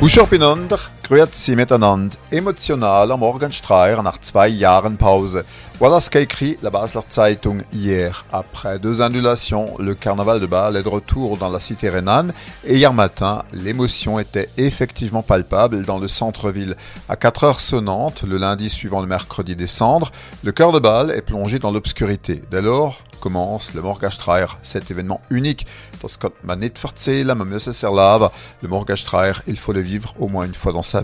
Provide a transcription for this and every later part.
Uschopinander, grüezi miteinander. Emotional am Morgenstreier nach zwei Jahren Pause. Voilà ce qu'a écrit la Basler Zeitung hier. Après deux annulations, le carnaval de Bâle est de retour dans la cité rhénane et hier matin, l'émotion était effectivement palpable dans le centre-ville. À 4 heures sonnantes, le lundi suivant le mercredi des cendres, le cœur de Bâle est plongé dans l'obscurité. Dès lors, commence le Morgastreier, cet événement unique. Das kann man nicht verzählen, man. Le Morgastreier, il faut le vivre au moins une fois dans sa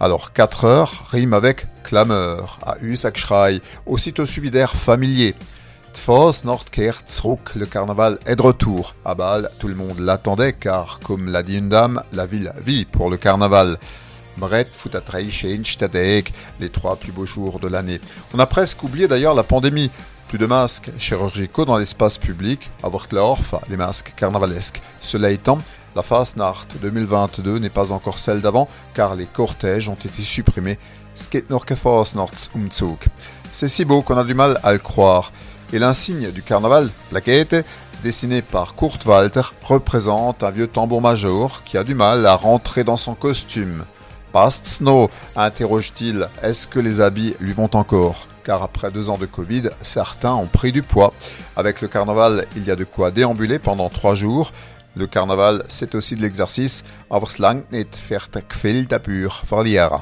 Alors 4 heures rime avec clameur, à Usakschrei, aussitôt suivi d'air familier. Tfos Nordkehrt le carnaval est de retour. À Bâle, tout le monde l'attendait car, comme l'a dit une dame, la ville vit pour le carnaval. Brett Futatrei Stadek, les trois plus beaux jours de l'année. On a presque oublié d'ailleurs la pandémie. Plus de masques chirurgicaux dans l'espace public, à Wortlaorf, les masques carnavalesques. Cela étant, la Fasnacht 2022 n'est pas encore celle d'avant car les cortèges ont été supprimés. C'est si beau qu'on a du mal à le croire. Et l'insigne du carnaval, la Gaete, dessiné par Kurt Walter, représente un vieux tambour major qui a du mal à rentrer dans son costume. Past Snow interroge-t-il, est-ce que les habits lui vont encore? Car après deux ans de Covid, certains ont pris du poids. Avec le carnaval, il y a de quoi déambuler pendant trois jours. Le carnaval, c'est aussi de l'exercice. Langt nicht für den Gefühl der Bücher verlieren.